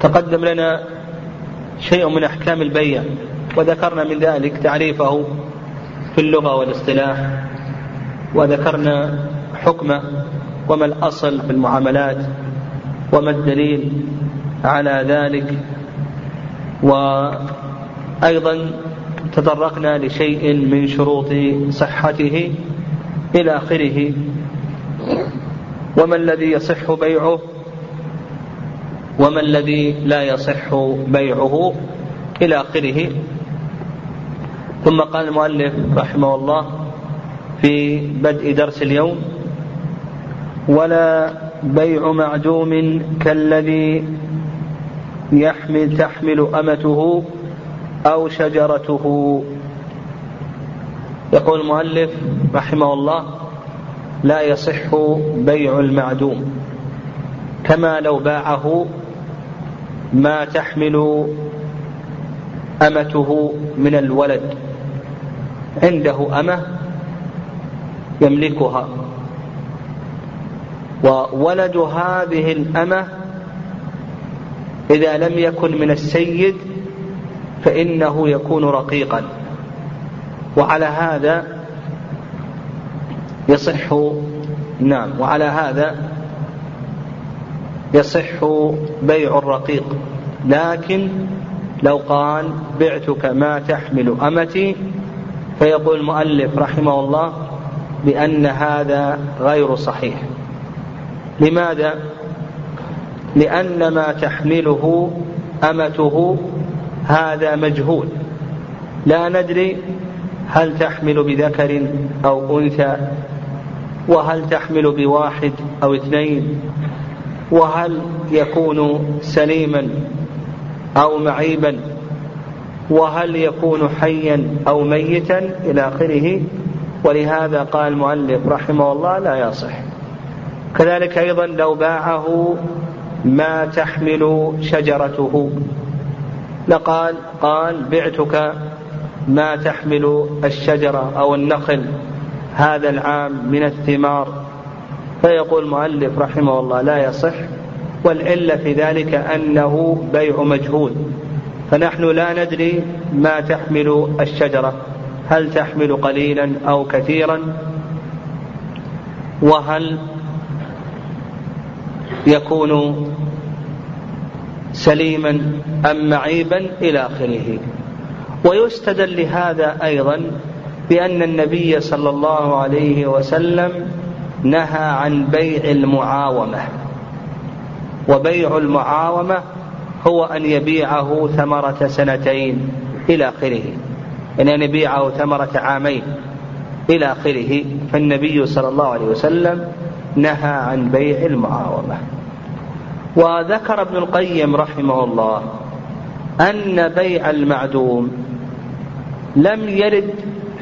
فتقدم لنا شيء من أحكام البيع وذكرنا من ذلك تعريفه في اللغة والاصطلاح وذكرنا حكمه وما الأصل في المعاملات وما الدليل على ذلك وأيضا تطرقنا لشيء من شروط صحته إلى آخره. وما الذي يصح بيعه؟ وما الذي لا يصح بيعه؟ إلى آخره. ثم قال المؤلف رحمه الله في بدء درس اليوم ولا بيع معدوم كالذي يحمل تحمل أمته أو شجرته. يقول المؤلف رحمه الله لا يصح بيع المعدوم كما لو باعه ما تحمل أمته من الولد عنده أمة يملكها وولد هذه الأمة إذا لم يكن من السيد فإنه يكون رقيقا. وعلى هذا يصح نعم وعلى هذا يصح بيع الرقيق. لكن لو قال بعتك ما تحمل أمتي فيقول المؤلف رحمه الله بأن هذا غير صحيح. لماذا؟ لأن ما تحمله أمته هذا مجهول. لا ندري هل تحمل بذكر أو أنثى. وهل تحمل بواحد أو اثنين؟ وهل يكون سليما أو معيبا؟ وهل يكون حيا أو ميتا؟ إلى آخره. ولهذا قال المؤلف رحمه الله لا يصح. كذلك أيضا لو باعه ما تحمل شجرته. لقال قال بعتك ما تحمل الشجرة أو النخل. هذا العام من الثمار. فيقول المؤلف رحمه الله لا يصح والعلة في ذلك أنه بيع مجهول. فنحن لا ندري ما تحمل الشجرة. هل تحمل قليلا أو كثيرا؟ وهل يكون سليما أم معيبا إلى آخره؟ ويستدل لهذا أيضا بأن النبي صلى الله عليه وسلم نهى عن بيع المعاومة. وبيع المعاومة هو أن يبيعه ثمرة سنتين إلى آخره. يعني أن يبيعه ثمرة عامين إلى آخره. فالنبي صلى الله عليه وسلم نهى عن بيع المعاومة. وذكر ابن القيم رحمه الله أن بيع المعدوم لم يرد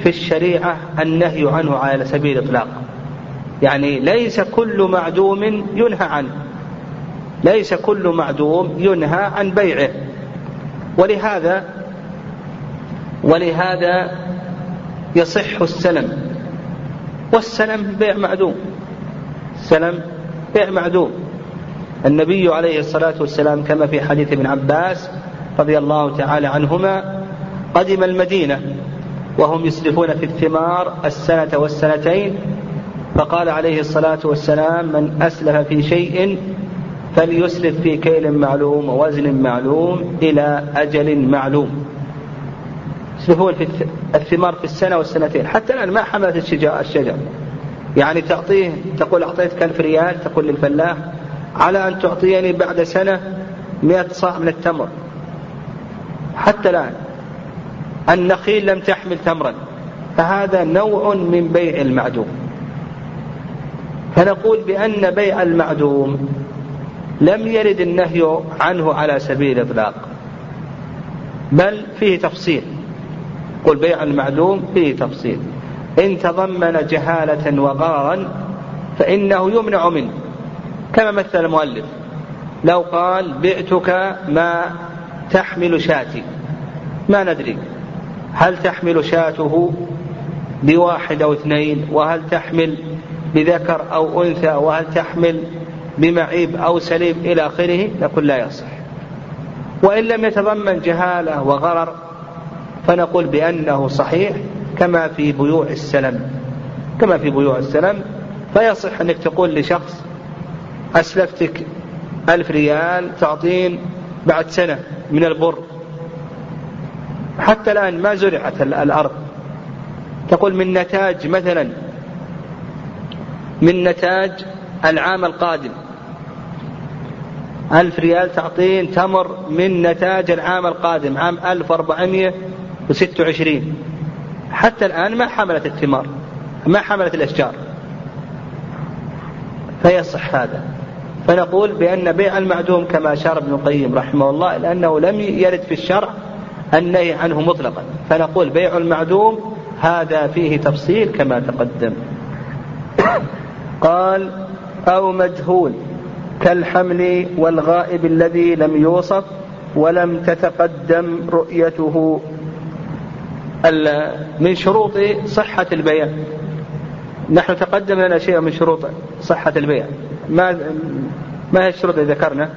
في الشريعة النهي عنه على سبيل الإطلاق. يعني ليس كل معدوم ينهى عنه. ليس كل معدوم ينهى عن بيعه. ولهذا ولهذا يصح السلم. والسلم بيع معدوم. السلم بيع معدوم. النبي عليه الصلاة والسلام كما في حديث ابن عباس رضي الله تعالى عنهما قدم المدينة. وهم يسلفون في الثمار السنة والسنتين فقال عليه الصلاة والسلام من أسلف في شيء فليسلف في كيل معلوم ووزن معلوم إلى أجل معلوم. يسلفون في الثمار في السنة والسنتين. حتى الآن ما حملت الشجر. يعني تعطيه تقول أعطيتك ألف ريال تقول للفلاح على أن تعطيني بعد سنة مئة صاع من التمر. حتى الآن. النخيل لم تحمل تمرا. فهذا نوع من بيع المعدوم. فنقول بأن بيع المعدوم لم يرد النهي عنه على سبيل الإطلاق. بل فيه تفصيل. قل بيع المعدوم فيه تفصيل. إن تضمن جهالة وغررا فإنه يمنع منه. كما مثل المؤلف. لو قال بعتك ما تحمل شاتي. ما ندري. هل تحمل شاته بواحد أو اثنين؟ وهل تحمل بذكر أو أنثى؟ وهل تحمل بمعيب أو سليم إلى آخره؟ نقول لا يصح. وإن لم يتضمن جهالة وغرر فنقول بأنه صحيح كما في بيوع السلم. كما في بيوع السلم. فيصح أنك تقول لشخص أسلفتك ألف ريال تعطين بعد سنة من البر. حتى الآن ما زرعت الأرض. تقول من نتاج مثلا من نتاج العام القادم. ألف ريال تعطين تمر من نتاج العام القادم عام 1426 حتى الآن ما حملت الثمار ما حملت الأشجار. فيصح هذا. فنقول بأن بيع المعدوم كما أشار ابن القيم رحمه الله لأنه لم يرد في الشرع النهي عنه مطلقا. فنقول بيع المعدوم هذا فيه تفصيل كما تقدم. قال أو مجهول كالحمل والغائب الذي لم يوصف ولم تتقدم رؤيته. من شروط صحة البيع. نحن تقدم لنا شيء من شروط صحة البيع. ما ما هي الشروط اللي ذكرنا؟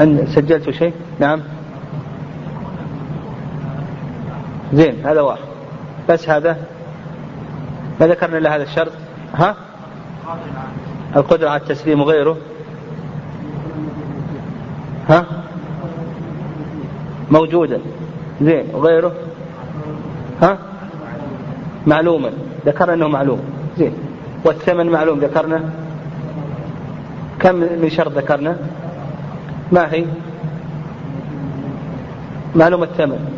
أن سجلت شيء؟ نعم. زين هذا واحد. بس هذا؟ ما ذكرنا إلا هذا الشرط. ها؟ القدرة على التسليم وغيره. ها؟ موجودا زين وغيره؟ ها؟ معلوما ذكرنا أنه معلوم. زين والثمن معلوم ذكرنا؟ كم من شرط ذكرنا؟ ما هي؟ معلوم الثمن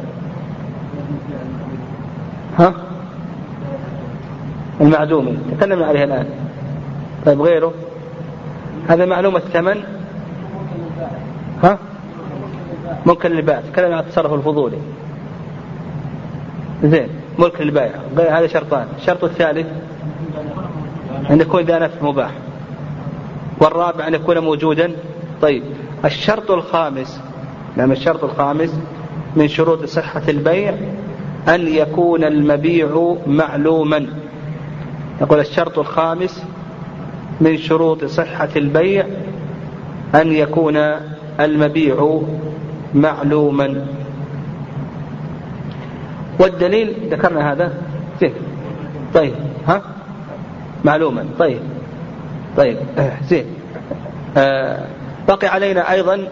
ها؟ المعدوم تكلمنا عليه الآن. طيب غيره؟ هذا معلوم الثمن ها؟ ممكن للبائع تكلمنا عن التصرف الفضولي. زين ملك للبائع هذا شرطان. الشرط الثالث أن يكون ذا نفس مباح والرابع أن يكون موجودا. طيب. الشرط الخامس نعم الشرط الخامس من شروط صحة البيع أن يكون المبيع معلوما. يقول الشرط الخامس من شروط صحة البيع أن يكون المبيع معلوما. والدليل ذكرنا هذا؟ زين. طيب. ها؟ معلوما. طيب. طيب. زين. آه بقي علينا أيضا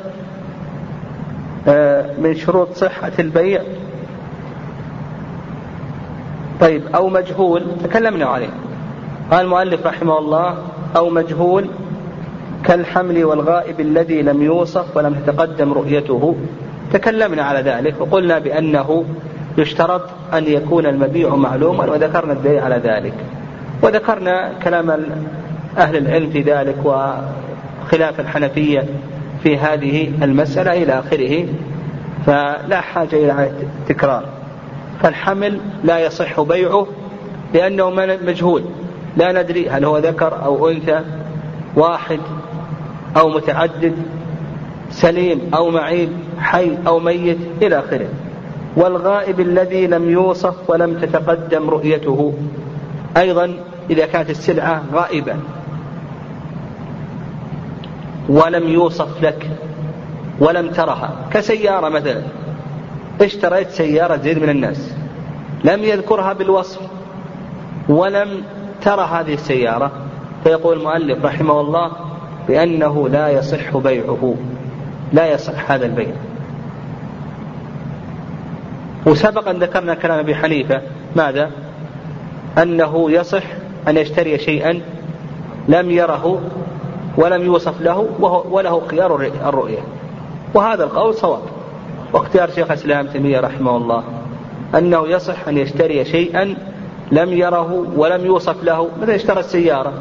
آه من شروط صحة البيع. طيب أو مجهول تكلمنا عليه. قال المؤلف رحمه الله أو مجهول كالحمل والغائب الذي لم يوصف ولم تتقدم رؤيته. تكلمنا على ذلك وقلنا بأنه يشترط أن يكون المبيع معلوما وذكرنا الدليل على ذلك. وذكرنا كلام أهل العلم في ذلك وخلاف الحنفية في هذه المسألة إلى آخره فلا حاجة إلى تكرار. فالحمل لا يصح بيعه لأنه مجهول. لا ندري هل هو ذكر أو أنثى واحد أو متعدد سليم أو معيب حي أو ميت إلى آخره. والغائب الذي لم يوصف ولم تتقدم رؤيته أيضا إذا كانت السلعة غائبة. ولم يوصف لك ولم ترها كسيارة مثلا اشتريت سيارة زيد من الناس لم يذكرها بالوصف ولم ترى هذه السيارة فيقول المؤلف رحمه الله بأنه لا يصح بيعه لا يصح هذا البيع وسبقا ذكرنا كلام أبي حنيفة ماذا؟ أنه يصح أن يشتري شيئا لم يره ولم يوصف له وله خيار الرؤية. وهذا القول صواب. واختيار شيخ الإسلام تيمية رحمه الله. أنه يصح أن يشتري شيئا لم يره ولم يوصف له. مثل اشترى السيارة؟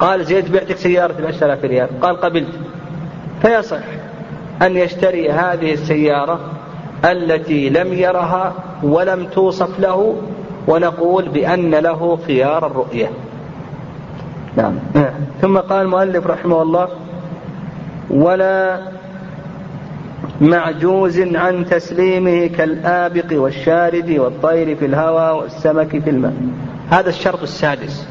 قال زيد بعتك سيارة ب 10000 ريال. قال قبلت. فيصح أن يشتري هذه السيارة التي لم يرها ولم توصف له ونقول بأن له خيار الرؤية. نعم. ثم قال المؤلف رحمه الله ولا معجوز عن تسليمه كالآبق والشارد والطير في الهواء والسمك في الماء. هذا الشرط السادس.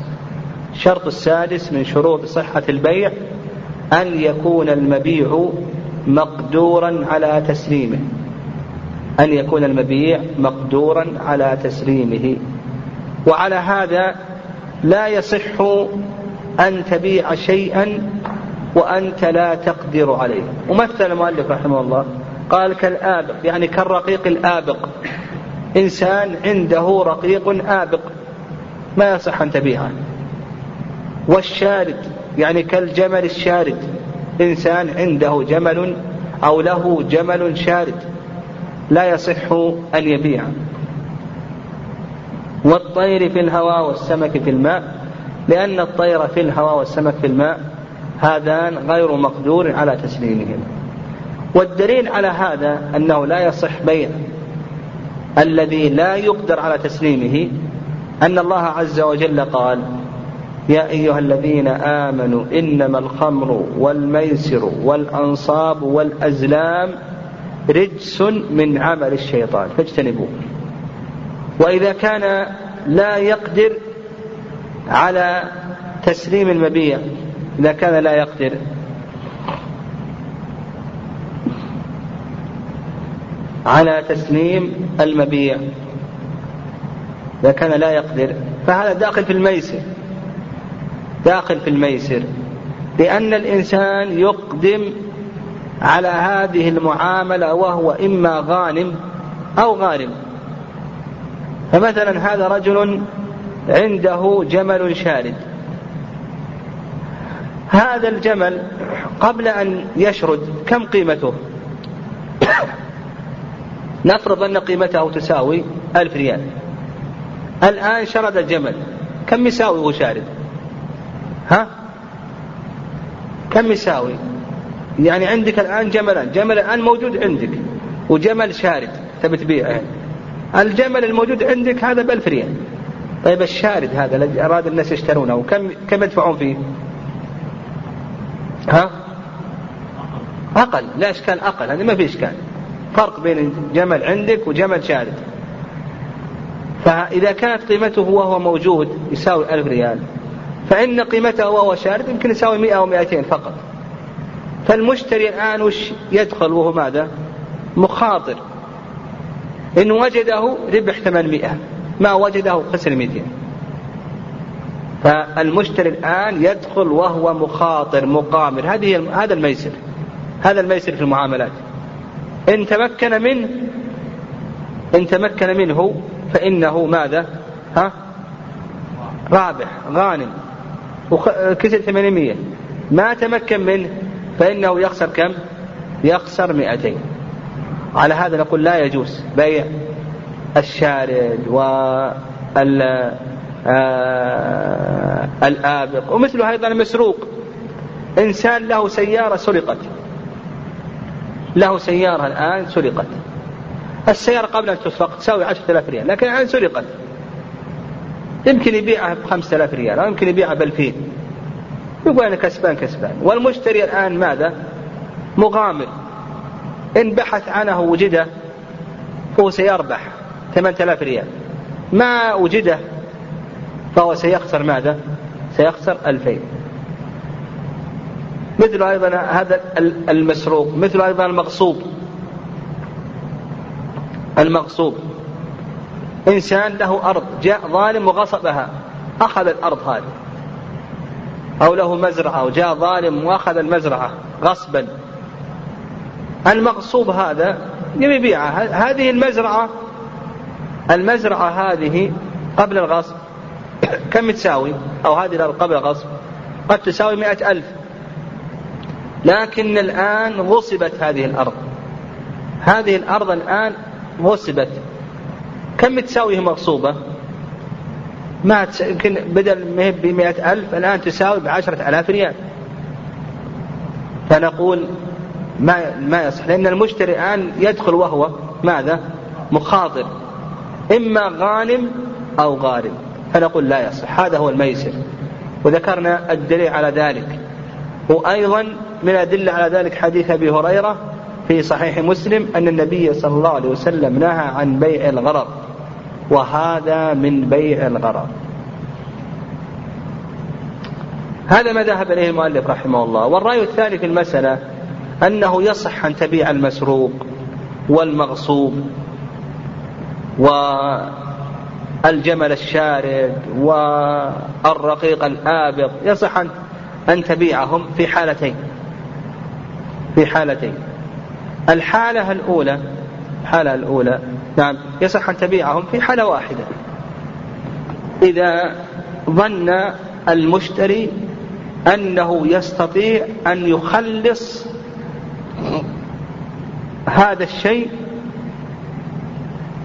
الشرط السادس من شروط صحة البيع أن يكون المبيع مقدورا على تسليمه. أن يكون المبيع مقدورا على تسليمه. وعلى هذا لا يصح أن تبيع شيئا وأنت لا تقدر عليه. ومثل المؤلف رحمه الله قال كالآبق يعني كالرقيق الآبق. إنسان عنده رقيق آبق ما يصح أن تبيعه. والشارد يعني كالجمل الشارد. إنسان عنده جمل أو له جمل شارد لا يصح أن يبيع والطير في الهواء والسمك في الماء لأن الطير في الهواء والسمك في الماء هذان غير مقدور على تسليمهما والدليل على هذا أنه لا يصح بيع الذي لا يقدر على تسليمه أن الله عز وجل قال يا أيها الذين آمنوا إنما الخمر والميسر والأنصاب والأزلام رجس من عمل الشيطان. فاجتنبوه. وإذا كان لا يقدر على تسليم المبيع إذا كان لا يقدر. على تسليم المبيع إذا كان لا يقدر. فهذا داخل في الميسر. داخل في الميسر. لأن الإنسان يقدم على هذه المعاملة وهو إما غانم أو غارم. فمثلا هذا رجل عنده جمل شارد. هذا الجمل قبل أن يشرد كم قيمته؟ نفرض أن قيمته تساوي ألف ريال. الآن شرد الجمل. كم يساوي هو شارد؟ ها؟ كم يساوي؟ يعني عندك الآن جملان. جمل الآن موجود عندك وجمل شارد. تبي تبيعه. الجمل الموجود عندك هذا بألف ريال. طيب الشارد هذا الذي أراد الناس يشترونه كم كم يدفعون فيه؟ ها؟ أقل لا إشكال أقل هذا ما في إشكال. فرق بين جمل عندك وجمل شارد. فإذا كانت قيمته وهو موجود يساوي ألف ريال فإن قيمته وهو شارد يمكن يساوي مئة أو مئتين فقط. فالمشتري الآن وش يدخل وهو ماذا؟ مخاطر. إن وجده ربح 800 ما وجده خسر 200 فالمشتري الآن يدخل وهو مخاطر مقامر. هذه هذا الميسر. هذا الميسر في المعاملات. إن تمكن منه إن تمكن منه فإنه ماذا؟ ها؟ رابح غانم. وكسر 800 ما تمكن منه فإنه يخسر كم؟ يخسر 200 على هذا نقول لا يجوز. بيع. الشارد وال آه الآبق. ومثله أيضا المسروق إنسان له سيارة سرقت. له سيارة الآن سرقت. السيارة قبل أن تسرق تساوي عشرة آلاف ريال لكن الآن سرقت. يمكن يبيعها بخمسة آلاف ريال أو يمكن يبيعها بألفين يقول أنا كسبان كسبان. والمشتري الآن ماذا؟ مغامر. إن بحث عنه وجده فهو سيربح. ثمانية آلاف ريال. ما وجده فهو سيخسر ماذا؟ سيخسر ألفين. مثل أيضا هذا المسروق مثل أيضا المغصوب. المغصوب. إنسان له أرض جاء ظالم وغصبها أخذ الأرض هذه. أو له مزرعة وجاء ظالم وأخذ المزرعة غصبا. المغصوب هذا يبي يبيعها هذه المزرعة المزرعة هذه قبل الغصب. كم تساوي؟ أو هذه الأرض قبل الغصب. قد تساوي مئة ألف. لكن الآن غصبت هذه الأرض. هذه الأرض الآن غصبت. كم تساوي مغصوبة؟ ما يمكن بدل ما هي بمئة ألف الآن تساوي بعشرة ألاف ريال. فنقول ما ما يصح. لأن المشتري الآن يدخل وهو ماذا؟ مخاطر. إما غانم أو غارم. فنقول لا يصح. هذا هو الميسر. وذكرنا الدليل على ذلك. وأيضا من الأدلة على ذلك حديث أبي هريرة في صحيح مسلم أن النبي صلى الله عليه وسلم نهى عن بيع الغرض وهذا من بيع الغرض هذا ما ذهب إليه المؤلف رحمه الله. والرأي الثاني في المسألة أنه يصح أن تبيع المسروق والمغصوب. والجمل الشارد والرقيق الآبق يصح أن تبيعهم في حالتين. في حالتين. الحالة الأولى الحالة الأولى نعم يصح أن تبيعهم في حالة واحدة. إذا ظن المشتري أنه يستطيع أن يخلص هذا الشيء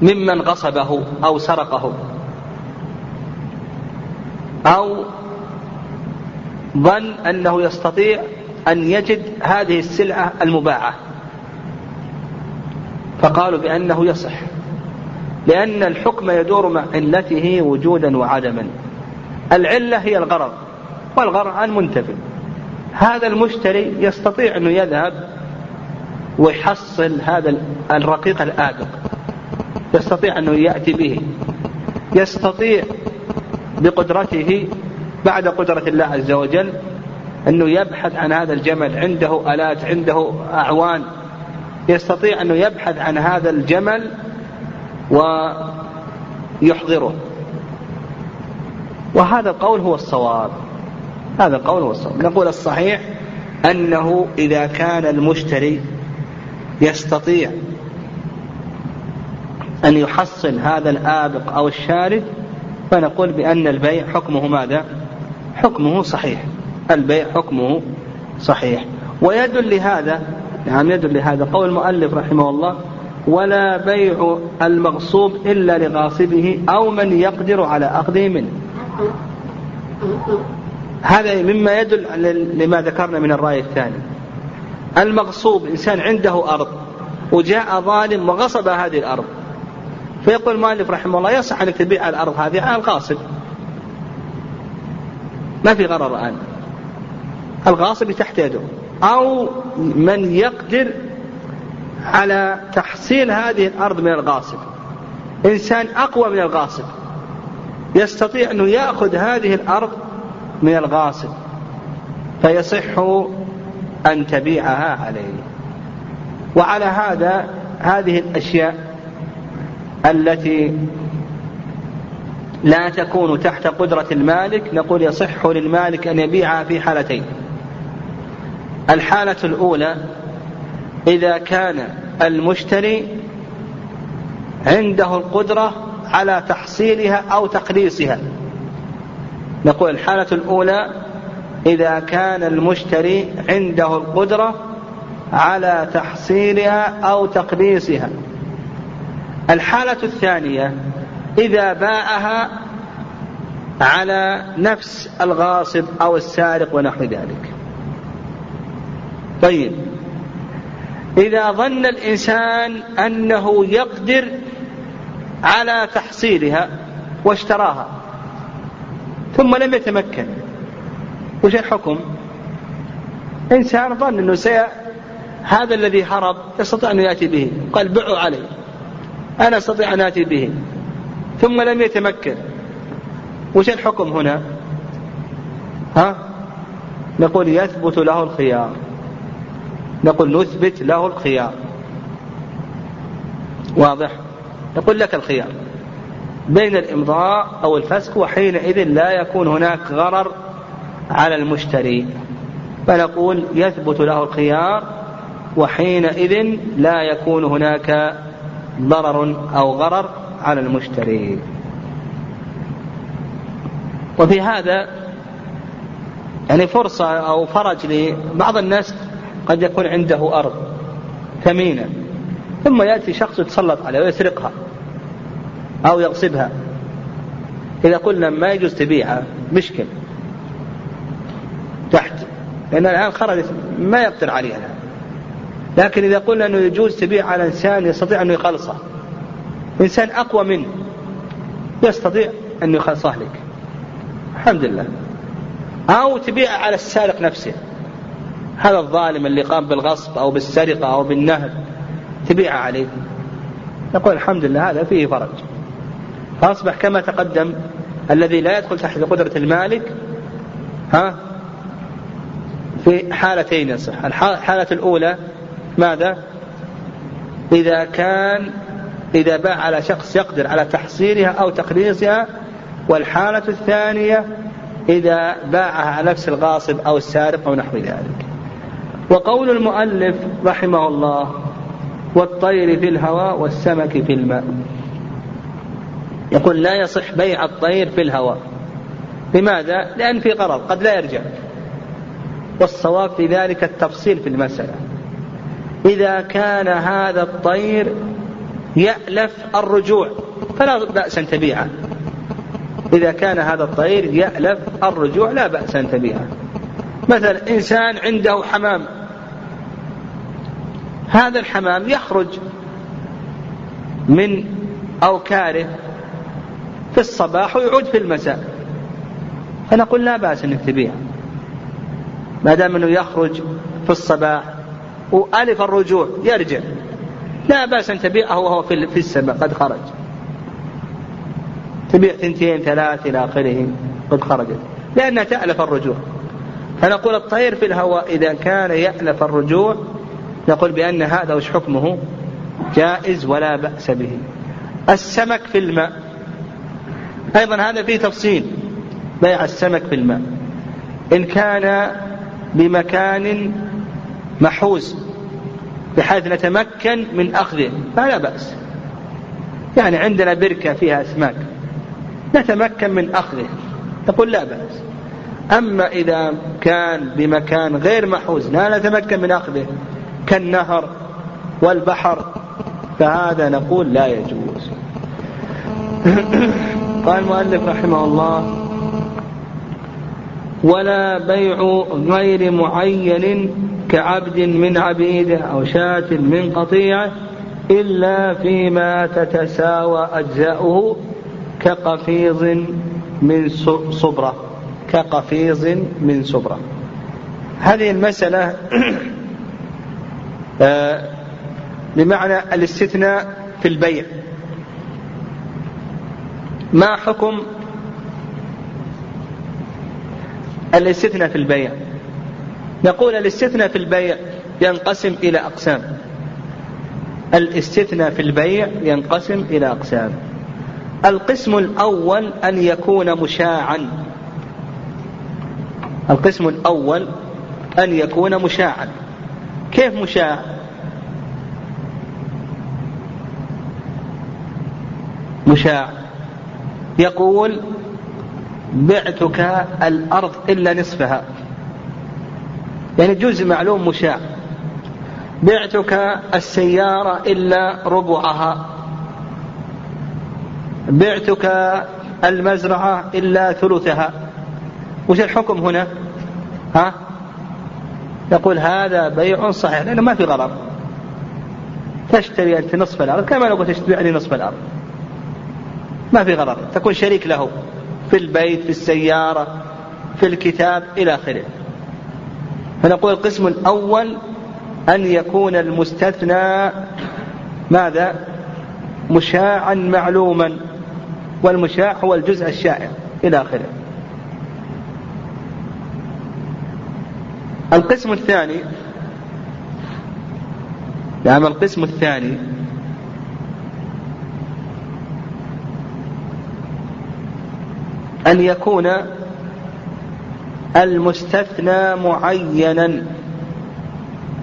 ممن غصبه أو سرقه أو ظن أنه يستطيع أن يجد هذه السلعة المباعة. فقالوا بأنه يصح لأن الحكم يدور مع علته وجودا وعدما. العلة هي الغرض والغرض عن منتفع هذا المشتري يستطيع أنه يذهب ويحصل هذا الرقيق الآبق يستطيع أنه يأتي به. يستطيع بقدرته بعد قدرة الله عز وجل أنه يبحث عن هذا الجمل عنده آلات عنده أعوان. يستطيع أنه يبحث عن هذا الجمل ويحضره. وهذا القول هو الصواب. هذا القول هو الصواب. نقول الصحيح أنه إذا كان المشتري يستطيع أن يحصل هذا الآبق أو الشارد فنقول بأن البيع حكمه ماذا؟ حكمه صحيح. البيع حكمه صحيح. ويدل لهذا نعم يدل لهذا قول المؤلف رحمه الله ولا بيع المغصوب إلا لغاصبه أو من يقدر على أخذه منه. هذا مما يدل لما ذكرنا من الرأي الثاني. المغصوب إنسان عنده أرض وجاء ظالم وغصب هذه الأرض. فيقول المؤلف رحمه الله يصح أنك تبيع الأرض هذه على الغاصب ما في غرر الآن. الغاصب تحت يده. أو من يقدر على تحصيل هذه الأرض من الغاصب إنسان أقوى من الغاصب يستطيع أنه يأخذ هذه الأرض من الغاصب فيصح أن تبيعها عليه. وعلى هذا هذه الأشياء التي لا تكون تحت قدرة المالك نقول يصح للمالك أن يبيعها في حالتين. الحالة الأولى إذا كان المشتري عنده القدرة على تحصيلها أو تقليصها. نقول الحالة الأولى إذا كان المشتري عنده القدرة على تحصيلها أو تقليصها. الحالة الثانية إذا باعها على نفس الغاصب أو السارق ونحو ذلك. طيب. إذا ظن الإنسان أنه يقدر على تحصيلها واشتراها ثم لم يتمكن وش الحكم؟ إنسان ظن أنه سي هذا الذي هرب يستطيع أن يأتي به قال بعوا علي. أنا أستطيع أن آتي به. ثم لم يتمكن. وش الحكم هنا؟ ها؟ نقول يثبت له الخيار. نقول نثبت له الخيار. واضح؟ نقول لك الخيار. بين الإمضاء أو الفسخ وحينئذ لا يكون هناك غرر على المشتري. فنقول يثبت له الخيار وحينئذ لا يكون هناك ضرر أو غرر على المشتري. وفي هذا يعني فرصة أو فرج لبعض الناس قد يكون عنده أرض ثمينة ثم يأتي شخص يتسلط عليها ويسرقها أو يغصبها. إذا قلنا ما يجوز تبيعها مشكل. تحت. لأن الآن خرجت ما يقدر عليها. الآن لكن إذا قلنا أنه يجوز تبيع على إنسان يستطيع أنه يخلصه. إنسان أقوى منه يستطيع أن يخلصه لك. الحمد لله. أو تبيع على السارق نفسه. هذا الظالم اللي قام بالغصب أو بالسرقة أو بالنهب تبيع عليه. نقول الحمد لله هذا فيه فرج. فأصبح كما تقدم الذي لا يدخل تحت قدرة المالك ها في حالتين يصح. الحالة الأولى ماذا؟ إذا كان إذا باع على شخص يقدر على تحصيلها أو تخليصها والحالة الثانية إذا باعها على نفس الغاصب أو السارق أو نحو ذلك. وقول المؤلف رحمه الله والطير في الهواء والسمك في الماء. يقول لا يصح بيع الطير في الهواء. لماذا؟ لأن في غرض قد لا يرجع. والصواب في ذلك التفصيل في المسألة. إذا كان هذا الطير يألف الرجوع فلا بأس أن تبيعه. إذا كان هذا الطير يألف الرجوع لا بأس أن تبيعه. مثلا إنسان عنده حمام هذا الحمام يخرج من أوكاره في الصباح ويعود في المساء. فنقول لا بأس أنك تبيعه. ما دام أنه يخرج في الصباح وألف الرجوع. يرجع لا بأس أن تبيعه وهو في السماء. قد خرج. تبيع ثنتين ثلاث إلى آخره. قد خرجت لأنها تألف الرجوع. فنقول الطير في الهواء إذا كان يألف الرجوع نقول بأن هذا وش حكمه؟ جائز ولا بأس به. السمك في الماء. أيضا هذا فيه تفصيل. بيع السمك في الماء. إن كان بمكان محوز بحيث نتمكن من أخذه. فلا بأس. يعني عندنا بركة فيها أسماك. نتمكن من أخذه. نقول لا بأس. أما إذا كان بمكان غير محوز لا نتمكن من أخذه. كالنهر والبحر. فهذا نقول لا يجوز. قال المؤلف رحمه الله ولا بيع غير معين كعبد من عبيده أو شاة من قطيعة إلا فيما تتساوى أجزاؤه كقفيظ من صبرة. كقفيظ من صبرة. هذه المسألة آه، بمعنى الاستثناء في البيع. ما حكم الاستثناء في البيع؟ نقول الاستثناء في البيع ينقسم إلى أقسام. الاستثناء في البيع ينقسم إلى أقسام. القسم الأول أن يكون مشاعا. القسم الأول أن يكون مشاعا. كيف مشاع؟ مشاع. يقول بعتك الأرض إلا نصفها. يعني جزء معلوم مشاع. بعتك السيارة إلا ربعها. بعتك المزرعة إلا ثلثها. وش الحكم هنا؟ ها؟ يقول هذا بيع صحيح لأنه ما في غرض. تشتري أنت نصف الأرض كما لو تشتري نصف الأرض. ما في غرض تكون شريك له. في البيت في السيارة في الكتاب إلى آخره. فنقول القسم الأول أن يكون المستثنى ماذا؟ مشاعا معلوما والمشاع هو الجزء الشائع إلى آخره. القسم الثاني نعم القسم الثاني أن يكون المستثنى معينا.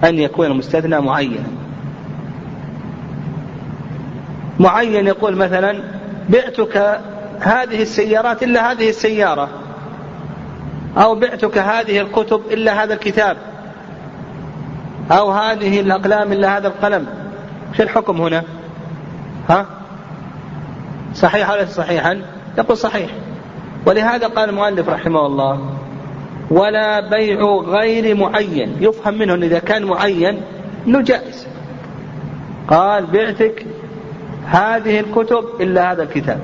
أن يكون المستثنى معينا. معين يقول مثلا بعتك هذه السيارات إلا هذه السيارة. أو بعتك هذه الكتب إلا هذا الكتاب. أو هذه الأقلام إلا هذا القلم. إيش الحكم هنا؟ ها؟ صحيح ولا صحيحا؟ يقول صحيح. ولهذا قال المؤلف رحمه الله ولا بيع غير معين. يفهم منه أن إذا كان معين أنه جائز. قال بعتك هذه الكتب إلا هذا الكتاب.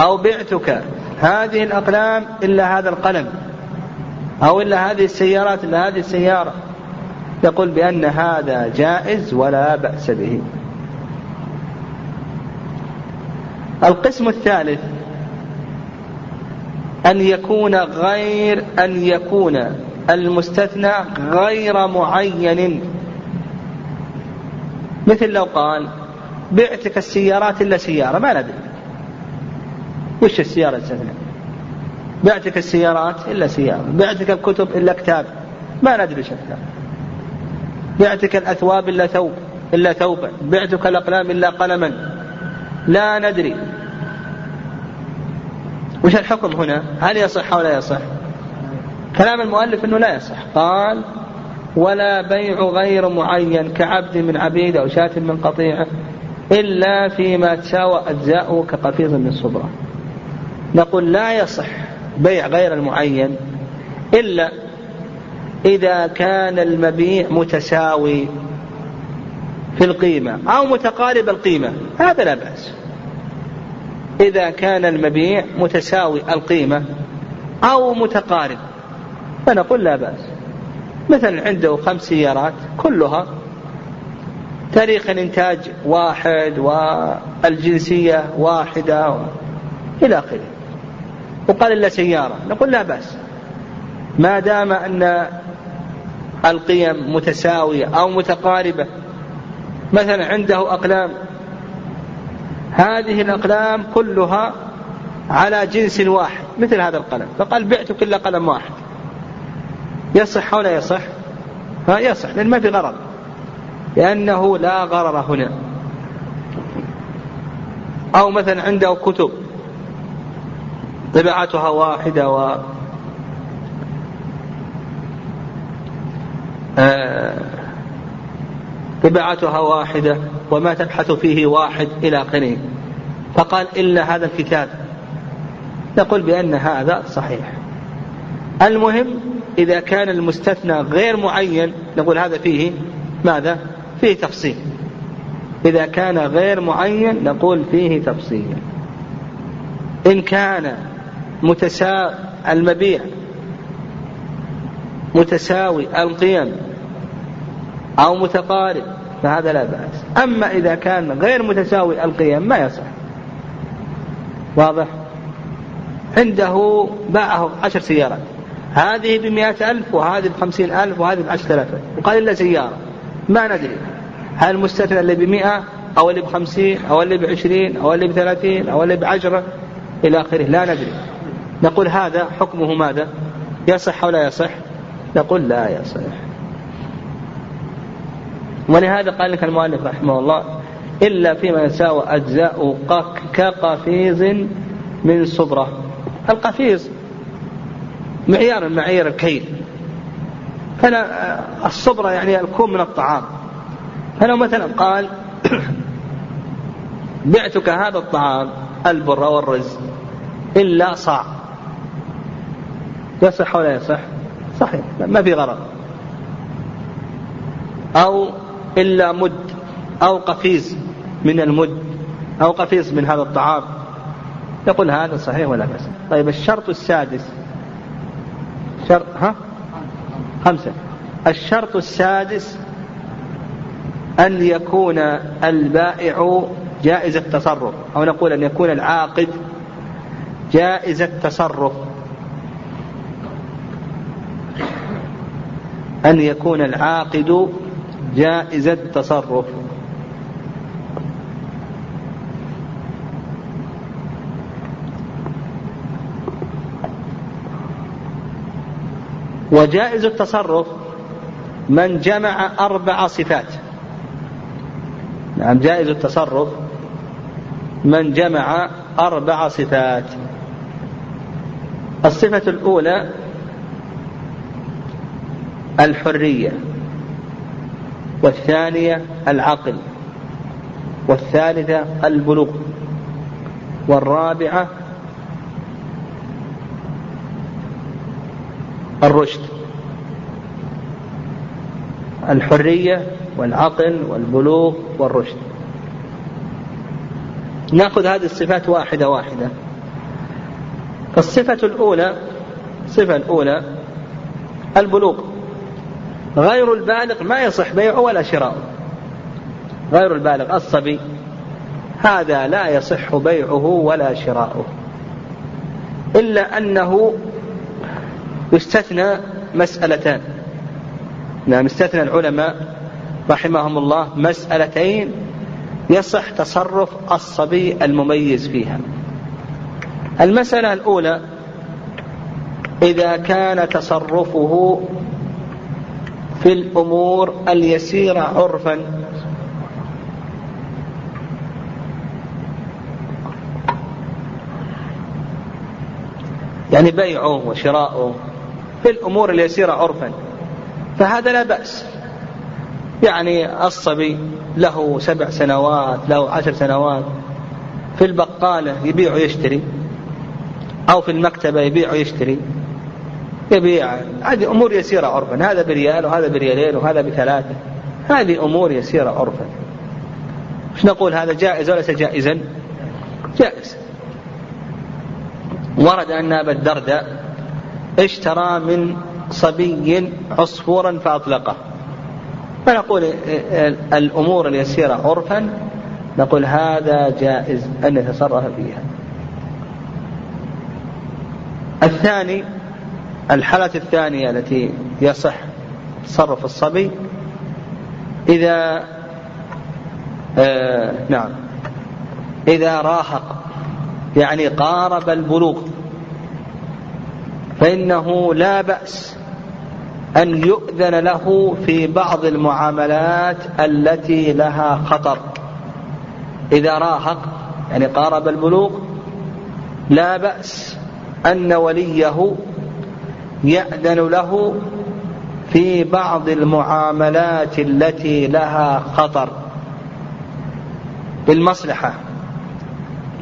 أو بعتك هذه الأقلام إلا هذا القلم. أو إلا هذه السيارات إلا هذه السيارة. يقول بأن هذا جائز ولا بأس به. القسم الثالث أن يكون غير أن يكون المستثنى غير معين. مثل لو قال بعتك السيارات إلا سيارة ما ندري. وش السيارة السنة بعتك السيارات إلا سيارة بعتك الكتب إلا كتاب ما ندري شكلها بعتك الأثواب إلا ثوب إلا ثوبا بعتك الأقلام إلا قلما لا ندري. وش الحكم هنا؟ هل يصح أو لا يصح؟ كلام المؤلف أنه لا يصح. قال ولا بيع غير معين كعبد من عبيد أو شاة من قطيعة إلا فيما تساوى أجزاؤه كقفيز من صبرة. نقول لا يصح بيع غير المعين إلا إذا كان المبيع متساوي في القيمة أو متقارب القيمة. هذا لا بأس. إذا كان المبيع متساوي القيمة أو متقارب. فنقول لا بأس. مثلا عنده خمس سيارات كلها تاريخ الإنتاج واحد والجنسية واحدة إلى آخره. وقال إلا سيارة. نقول لا بأس. ما دام أن القيم متساوية أو متقاربة مثلا عنده أقلام هذه الأقلام كلها على جنس واحد مثل هذا القلم. فقال بعت كل قلم واحد. يصح أو لا يصح؟ ها يصح لأن ما في غرض. لأنه لا غرر هنا. أو مثلا عنده كتب. طباعتها واحدة و آه، طباعتها واحدة وما تبحث فيه واحد إلى آخره فقال إلا هذا الكتاب. نقول بأن هذا صحيح. المهم إذا كان المستثنى غير معين نقول هذا فيه ماذا؟ فيه تفصيل. إذا كان غير معين نقول فيه تفصيل. إن كان متساوي المبيع متساوي القيم أو متقارب فهذا لا بأس. أما إذا كان غير متساوي القيم ما يصح. واضح؟ عنده باعه عشر سيارات. هذه بمئة ألف وهذه بخمسين ألف وهذه بعشرة آلاف. وقال إلا سيارة. ما ندري. هل المستثنى اللي بمئة أو اللي بخمسين أو اللي بعشرين أو اللي بثلاثين أو اللي بعشرة؟ إلى آخره لا ندري. نقول هذا حكمه ماذا؟ يصح أو لا يصح؟ نقول لا يصح. ولهذا قال لك المؤلف رحمه الله إلا فيما يساوى أجزاء كقفيز من صبرة. القفيز معيار من معايير الكيل. فلا الصبرة يعني الكوم من الطعام. فلو مثلا قال بعتك هذا الطعام البر والرز إلا صاع. يصح ولا يصح؟ صحيح ما في غرض. أو إلا مد أو قفيز من المد أو قفيز من هذا الطعام. يقول هذا صحيح ولا بأس؟ طيب الشرط السادس. شرط ها؟ خمسة. الشرط السادس أن يكون البائع جائز التصرف أو نقول أن يكون العاقد جائز التصرف. أن يكون العاقد جائز التصرف. وجائز التصرف من جمع أربع صفات. نعم جائز التصرف من جمع أربع صفات. الصفة الأولى الحرية. والثانية العقل والثالثة البلوغ والرابعة الرشد. الحرية والعقل والبلوغ والرشد. نأخذ هذه الصفات واحدة واحدة. فالصفة الأولى الصفة الأولى البلوغ. غير البالغ ما يصح بيعه ولا شراؤه. غير البالغ الصبي. هذا لا يصح بيعه ولا شراؤه. إلا أنه يستثنى مسألتان. نعم استثنى العلماء رحمهم الله مسألتين يصح تصرف الصبي المميز فيها. المسألة الأولى إذا كان تصرفه في الأمور اليسيرة عرفا. يعني بيعه وشراؤه في الأمور اليسيرة عرفا. فهذا لا بأس. يعني الصبي له سبع سنوات له عشر سنوات. في البقالة يبيع ويشتري. أو في المكتبة يبيع ويشتري. يبيع هذه أمور يسيرة عرفا. هذا بريال وهذا بريالين وهذا بثلاثة. هذه أمور يسيرة عرفا. مش نقول؟ هذا جائز وليس جائزا؟ جائز. ورد أن أبا الدرداء اشترى من صبي عصفورا فأطلقه. فنقول الأمور اليسيرة عرفا. نقول هذا جائز أن يتصرف فيها. الثاني الحالة الثانية التي يصح تصرف الصبي إذا آه نعم إذا راهق يعني قارب البلوغ فإنه لا بأس أن يؤذن له في بعض المعاملات التي لها خطر. إذا راهق يعني قارب البلوغ لا بأس أن وليه يأذن له في بعض المعاملات التي لها خطر بالمصلحة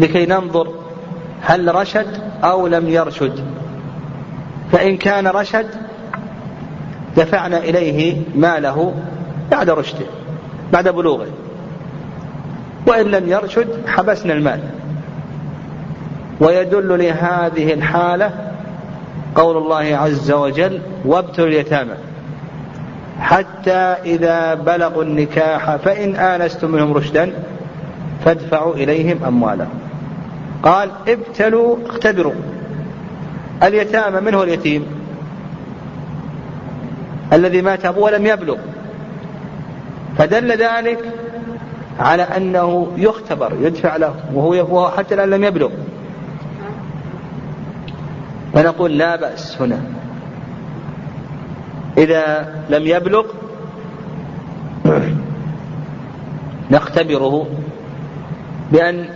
لكي ننظر هل رشد أو لم يرشد. فإن كان رشد دفعنا إليه ماله بعد رشده بعد بلوغه. وإن لم يرشد حبسنا المال. ويدل لهذه الحالة قول الله عز وجل وابتلوا اليتامى. حتى إذا بلغوا النكاح فإن آنستم منهم رشدا فادفعوا إليهم أموالهم. قال ابتلوا اختبروا. اليتامى من هو اليتيم؟ الذي مات أبوه ولم يبلغ. فدل ذلك على أنه يختبر يدفع له وهو حتى الآن لم يبلغ. فنقول لا بأس هنا. إذا لم يبلغ نختبره بأن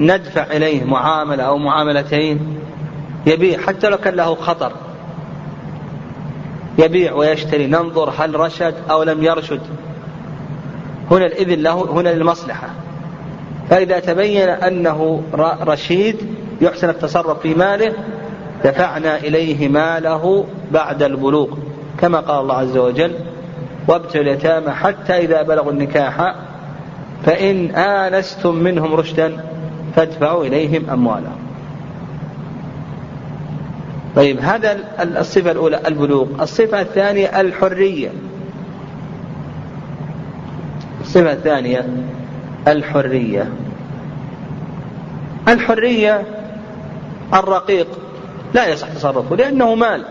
ندفع إليه معاملة أو معاملتين. يبيع حتى لو كان له خطر. يبيع ويشتري. ننظر هل رشد أو لم يرشد. هنا الإذن له هنا للمصلحة فإذا تبين أنه رشيد يحسن التصرف في ماله دفعنا إليه ماله بعد البلوغ كما قال الله عز وجل وابتلوا اليتامى حتى إذا بلغوا النكاح فإن آنستم منهم رشدا فادفعوا إليهم أموالهم. طيب هذا الصفة الأولى البلوغ. الصفة الثانية الحرية. الصفة الثانية الحرية. الحرية الرقيق. لا يصح تصرفه لأنه مال.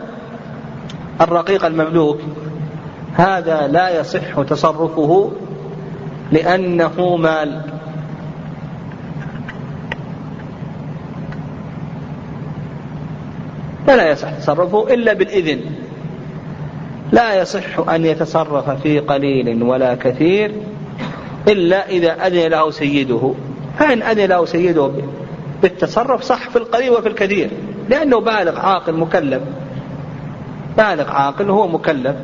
الرقيق المملوك هذا لا يصح تصرفه لأنه مال. فلا يصح تصرفه إلا بالإذن. لا يصح أن يتصرف في قليل ولا كثير إلا إذا أذن له سيده. فإن أذن له سيده بالتصرف صح في القليل وفي الكثير. لأنه بالغ عاقل مكلف. بالغ عاقل هو مكلف.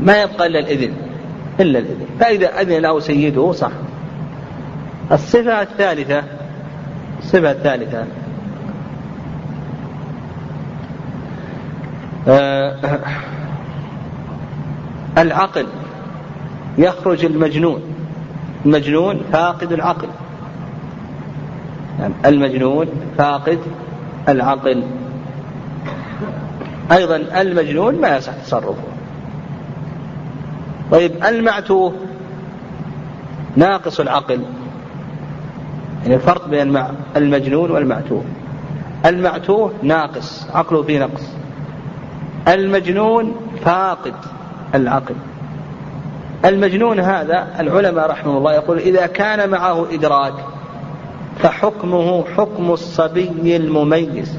ما يبقى إلا الإذن إلا الإذن. فإذا أذن له سيده صح. الصفة الثالثة الصفة الثالثة. آه العقل يخرج المجنون. المجنون فاقد العقل. يعني المجنون فاقد العقل. أيضا المجنون ما يصح تصرفه. طيب المعتوه ناقص العقل. يعني الفرق بين المجنون والمعتوه. المعتوه ناقص عقله فيه نقص. المجنون فاقد العقل. المجنون هذا العلماء رحمه الله يقول إذا كان معه إدراك فحكمه حكم الصبي المميز.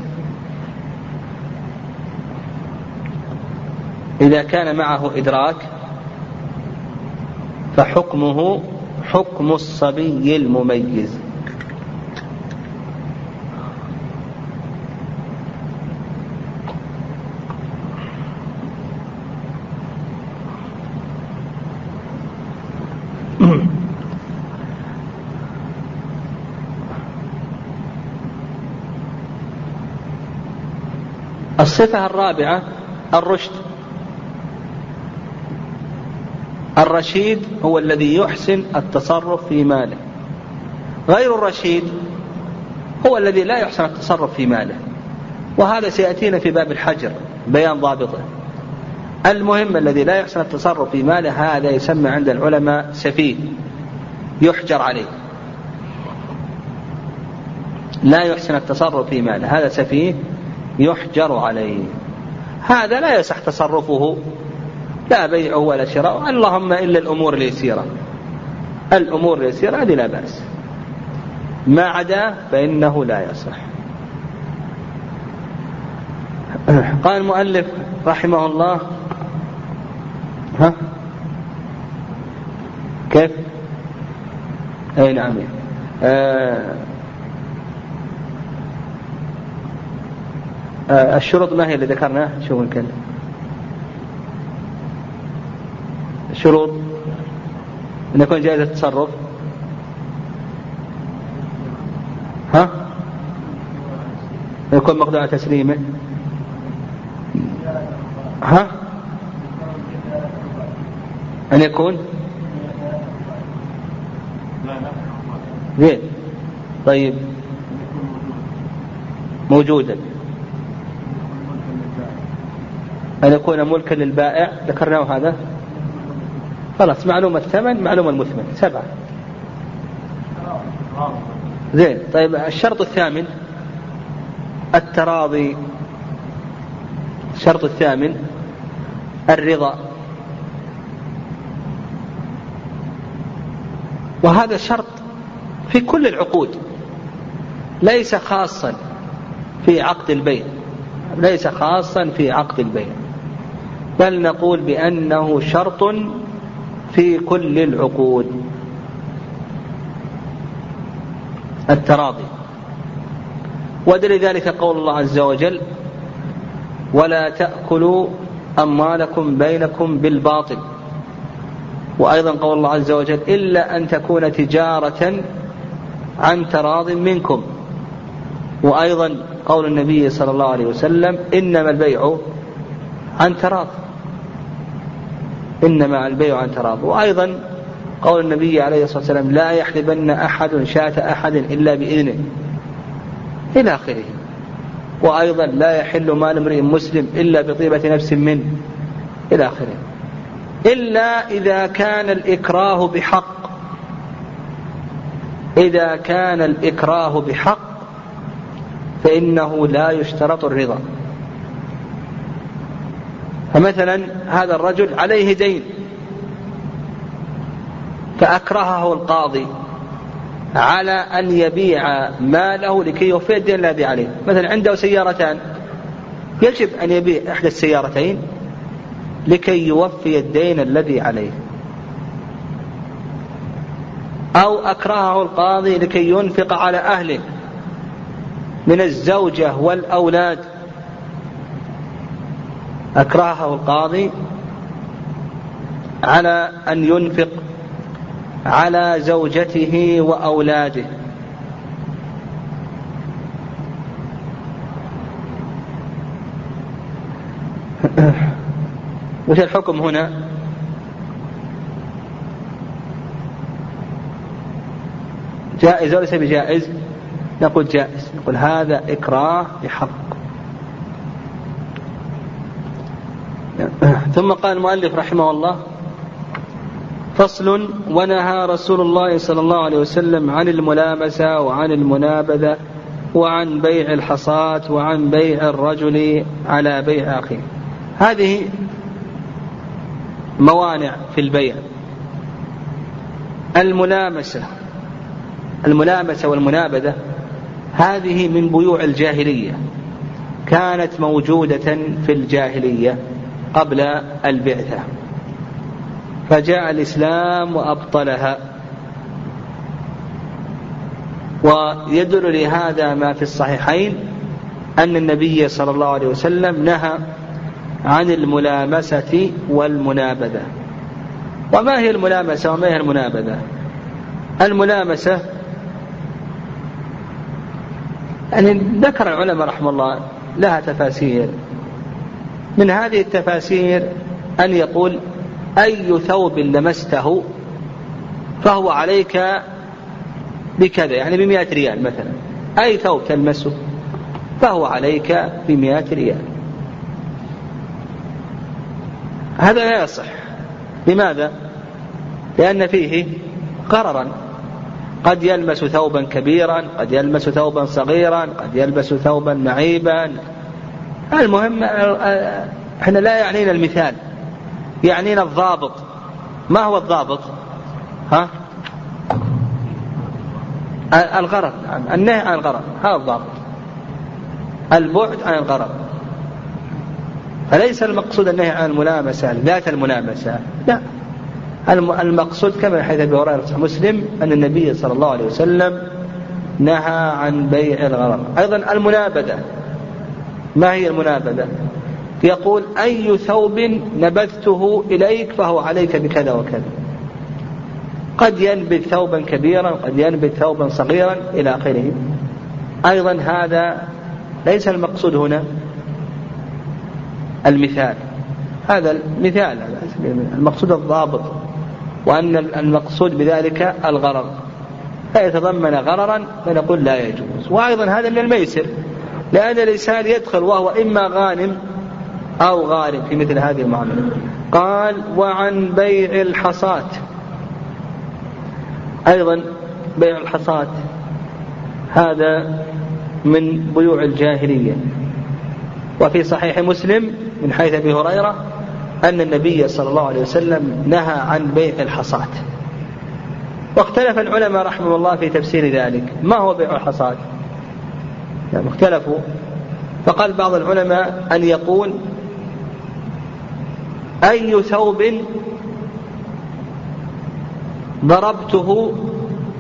إذا كان معه إدراك فحكمه حكم الصبي المميز. الصفة الرابعة الرشد. الرشيد هو الذي يحسن التصرف في ماله. غير الرشيد هو الذي لا يحسن التصرف في ماله. وهذا سيأتينا في باب الحجر بيان ضابطه. المهم الذي لا يحسن التصرف في ماله هذا يسمى عند العلماء سفيه يحجر عليه. لا يحسن التصرف في ماله هذا سفيه يحجر عليه. هذا لا يصح تصرفه لا بيعه ولا شراء اللهم إلا الأمور اليسيرة الأمور اليسيرة هذه لا بأس. ما عدا فإنه لا يصح. قال المؤلف رحمه الله ها؟ كيف؟ أي نعم. آه الشروط ما هي اللي ذكرناها؟ شوف نكلم شروط. أن يكون جائز التصرف. ها؟ يكون مقدور على تسليمه. ها؟ أن يكون. زين. طيب. موجودا. أن يكون ملكا للبائع. ذكرناه هذا. خلاص معلومة الثمن معلومة المثمن. سبعة. زين. طيب الشرط الثامن. التراضي. الشرط الثامن. الرضا. وهذا شرط في كل العقود. ليس خاصا في عقد البيع. ليس خاصا في عقد البيع. بل نقول بأنه شرط في كل العقود. التراضي. ودليل ذلك قول الله عز وجل ولا تأكلوا أموالكم بينكم بالباطل وأيضا قول الله عز وجل إلا أن تكون تجارة عن تراض منكم وأيضا قول النبي صلى الله عليه وسلم إنما البيع عن تراض إنما البيع عن تراض وأيضا قول النبي عليه الصلاة والسلام لا يحلبن أحد شاة أحد إلا بإذنه. إلى آخره. وأيضا لا يحل مال امرئ مسلم إلا بطيبة نفس منه. إلى آخره. إلا إذا كان الإكراه بحق. إذا كان الإكراه بحق فإنه لا يشترط الرضا. فمثلا هذا الرجل عليه دين فأكرهه القاضي على أن يبيع ماله لكي يوفي الدين الذي عليه. مثلا عنده سيارتان يجب أن يبيع إحدى السيارتين لكي يوفي الدين الذي عليه. أو أكرهه القاضي لكي ينفق على أهله من الزوجة والأولاد. أكرهه القاضي على أن ينفق على زوجته وأولاده. وش الحكم هنا؟ جائز وليس بجائز؟ نقول جائز. نقول هذا إكراه بحق. ثم قال المؤلف رحمه الله فصل ونهى رسول الله صلى الله عليه وسلم عن الملامسة وعن المنابذة وعن بيع الحصاة وعن بيع الرجل على بيع أخيه. هذه موانع في البيع. الملامسة الملامسة والمنابذة هذه من بيوع الجاهلية كانت موجودة في الجاهلية. قبل البعثة. فجاء الإسلام وأبطلها. ويدل لهذا ما في الصحيحين أن النبي صلى الله عليه وسلم نهى عن الملامسة والمنابذة. وما هي الملامسة وما هي المنابذة؟ الملامسة يعني ذكر العلماء رحمه الله لها تفاسير. من هذه التفاسير أن يقول أي ثوب لمسته فهو عليك بكذا يعني بمئة ريال مثلا. أي ثوب تلمسه فهو عليك بمئة ريال. هذا لا يصح. لماذا؟ لأن فيه غررا قد يلمس ثوبا كبيرا قد يلمس ثوبا صغيرا قد يلبس ثوبا معيبا المهم إحنا لا يعنينا المثال. يعنينا الضابط. ما هو الضابط؟ ها؟ الغرض. النهي عن الغرض. هذا الضابط. البعد عن الغرض. فليس المقصود النهي عن الملامسة ذات الملامسة. لا. المقصود كما حيث أبي هريرة مسلم أن النبي صلى الله عليه وسلم نهى عن بيع الغرر أيضا المنابذة. ما هي المنابذة؟ يقول أي ثوب نبذته إليك فهو عليك بكذا وكذا. قد ينبذ ثوبا كبيرا قد ينبذ ثوبا صغيرا إلى آخره. أيضا هذا ليس المقصود هنا. المثال. هذا المثال المقصود الضابط. وأن المقصود بذلك الغرر فيتضمن غررا فنقول لا يجوز. وأيضا هذا من الميسر لأن الإنسان يدخل وهو إما غانم أو غارم في مثل هذه المعاملة. قال وعن بيع الحصاة أيضا بيع الحصاة هذا من بيوع الجاهلية. وفي صحيح مسلم من حيث أبي هريرة أن النبي صلى الله عليه وسلم نهى عن بيع الحصاة واختلف العلماء رحمه الله في تفسير ذلك. ما هو بيع الحصاة يعني اختلفوا. فقال بعض العلماء أن يقول أي ثوب ضربته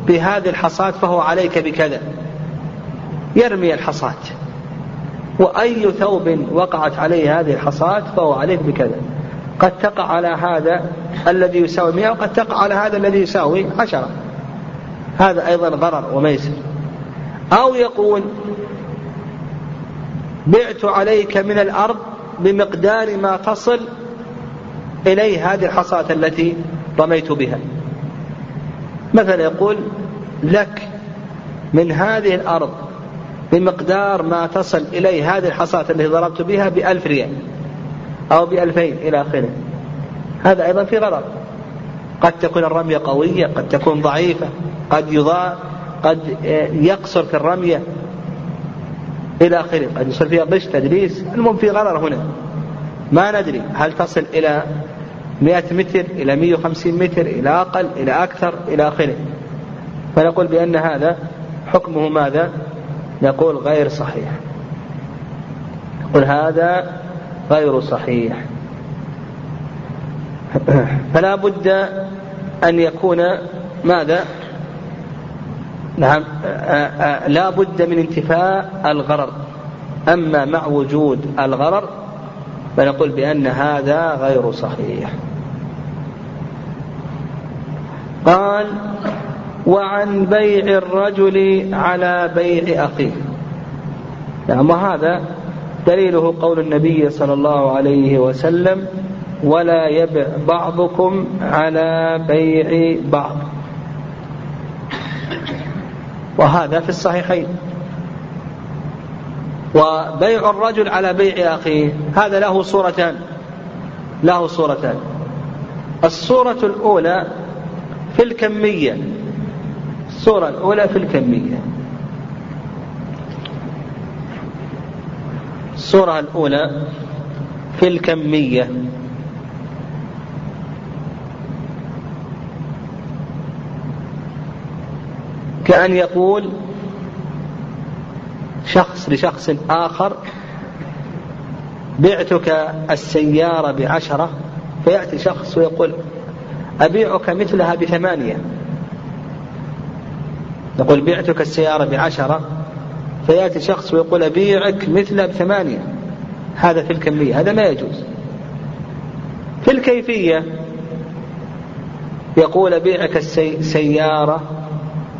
بهذه الحصاة فهو عليك بكذا. يرمي الحصاة. وأي ثوب وقعت عليه هذه الحصاة فهو عليك بكذا. قد تقع على هذا الذي يساوي مئة وقد تقع على هذا الذي يساوي عشرة. هذا أيضا ضرر وميسر. أو يقول بعت عليك من الأرض بمقدار ما تصل إليه هذه الحصاة التي رميت بها. مثلا يقول لك من هذه الأرض بمقدار ما تصل إليه هذه الحصاة التي ضربت بها بألف ريال أو بألفين إلى آخره. هذا أيضا في غرض. قد تكون الرمية قوية قد تكون ضعيفة قد يضاء قد يقصر في الرمية. إلى آخره. قد يصير فيها غش تدليس المهم في غرر هنا. ما ندري هل تصل إلى 100 متر إلى 150 متر إلى أقل إلى أكثر إلى آخره. فنقول بأن هذا حكمه ماذا؟ نقول غير صحيح. نقول هذا غير صحيح. فلا بد أن يكون ماذا؟ نعم. لا بد من انتفاء الغرر. أما مع وجود الغرر فنقول بأن هذا غير صحيح. قال وعن بيع الرجل على بيع أخيه. نعم وهذا دليله قول النبي صلى الله عليه وسلم ولا يبع بعضكم على بيع بعض. وهذا في الصحيحين. وبيع الرجل على بيع أخيه هذا له صورتان له صورتان. الصورة الأولى في الكمية الصورة الأولى في الكمية. الصورة الأولى في الكمية. كأن يقول شخص لشخص آخر بعتك السيارة بعشرة؟ فيأتي شخص ويقول أبيعك مثلها بثمانية. نقول بعتك السيارة بعشرة؟ فيأتي شخص ويقول أبيعك مثلها بثمانية. هذا في الكمية هذا ما يجوز. في الكيفية يقول أبيعك السيارة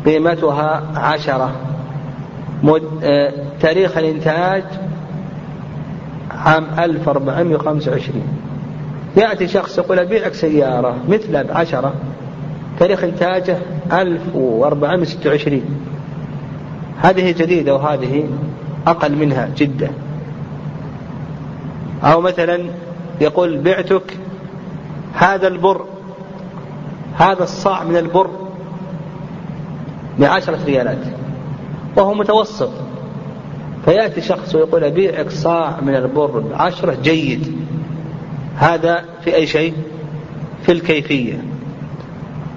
قيمتها عشرة. مد... آه... تاريخ الإنتاج عام 1425 يأتي شخص يقول أبيعك سيارة مثلها بعشرة. تاريخ إنتاجه 1426 هذه جديدة وهذه أقل منها جدا. أو مثلا يقول بعتك هذا البر هذا الصاع من البر. بعشرة ريالات وهو متوسط. فيأتي شخص ويقول أبيعك صاع من البر بعشرة جيد. هذا في أي شيء؟ في الكيفية.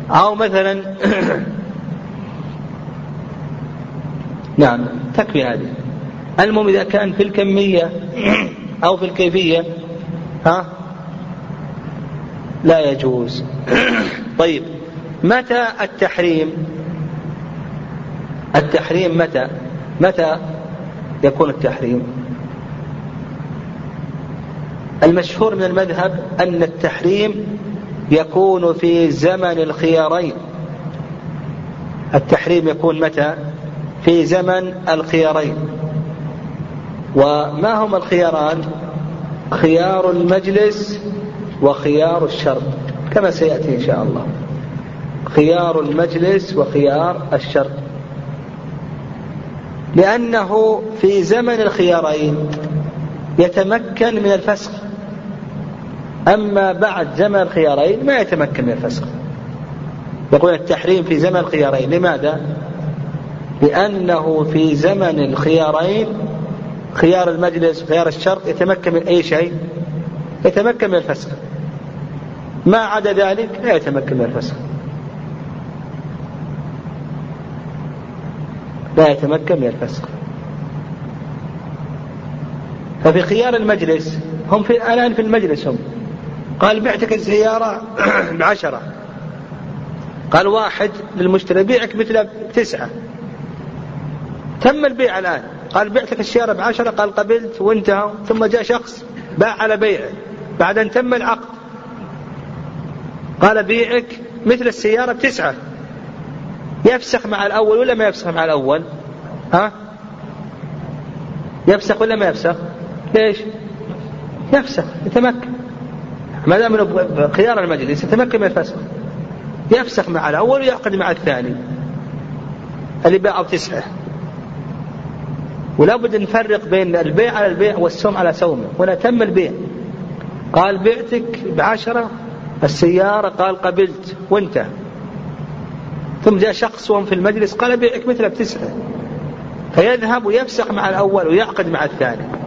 أو مثلا نعم تكفي هذه. المهم إذا كان في الكمية أو في الكيفية ها؟ لا يجوز. طيب متى التحريم؟ التحريم متى؟ متى يكون التحريم؟ المشهور من المذهب أن التحريم يكون في زمن الخيارين. التحريم يكون متى؟ في زمن الخيارين. وما هما الخياران؟ خيار المجلس وخيار الشرط كما سيأتي إن شاء الله. خيار المجلس وخيار الشرط. لأنه في زمن الخيارين يتمكن من الفسخ. أما بعد زمن الخيارين ما يتمكن من الفسخ. يقول التحريم في زمن الخيارين. لماذا؟ لأنه في زمن الخيارين خيار المجلس وخيار الشرط يتمكن من أي شيء؟ يتمكن من الفسخ. ما عدا ذلك لا يتمكن من الفسخ. لا يتمكن من الفسخ ففي خيار المجلس هم في الآن في المجلس هم. قال بعتك السيارة بعشرة. قال واحد للمشتري بيعك مثل تسعة. تم البيع الآن. قال بعتك السيارة بعشرة قال قبلت وانتهى. ثم جاء شخص باع على بيعه. بعد أن تم العقد. قال بيعك مثل السيارة بتسعة. يفسخ مع الأول ولا ما يفسخ مع الأول؟ ها؟ يفسخ ولا ما يفسخ؟ ليش؟ يفسخ يتمكن. ما دام خيار المجلس يتمكن من الفسخ. يفسخ مع الأول ويعقد مع الثاني. اللي باعوا تسعه. ولا بد نفرق بين البيع على البيع والسوم على سومه هنا تم البيع. قال بعتك بعشرة السيارة قال قبلت وانتهى. ثم جاء شخص وهم في المجلس قال بيعك مثله بتسعة. فيذهب ويفسخ مع الأول ويعقد مع الثاني.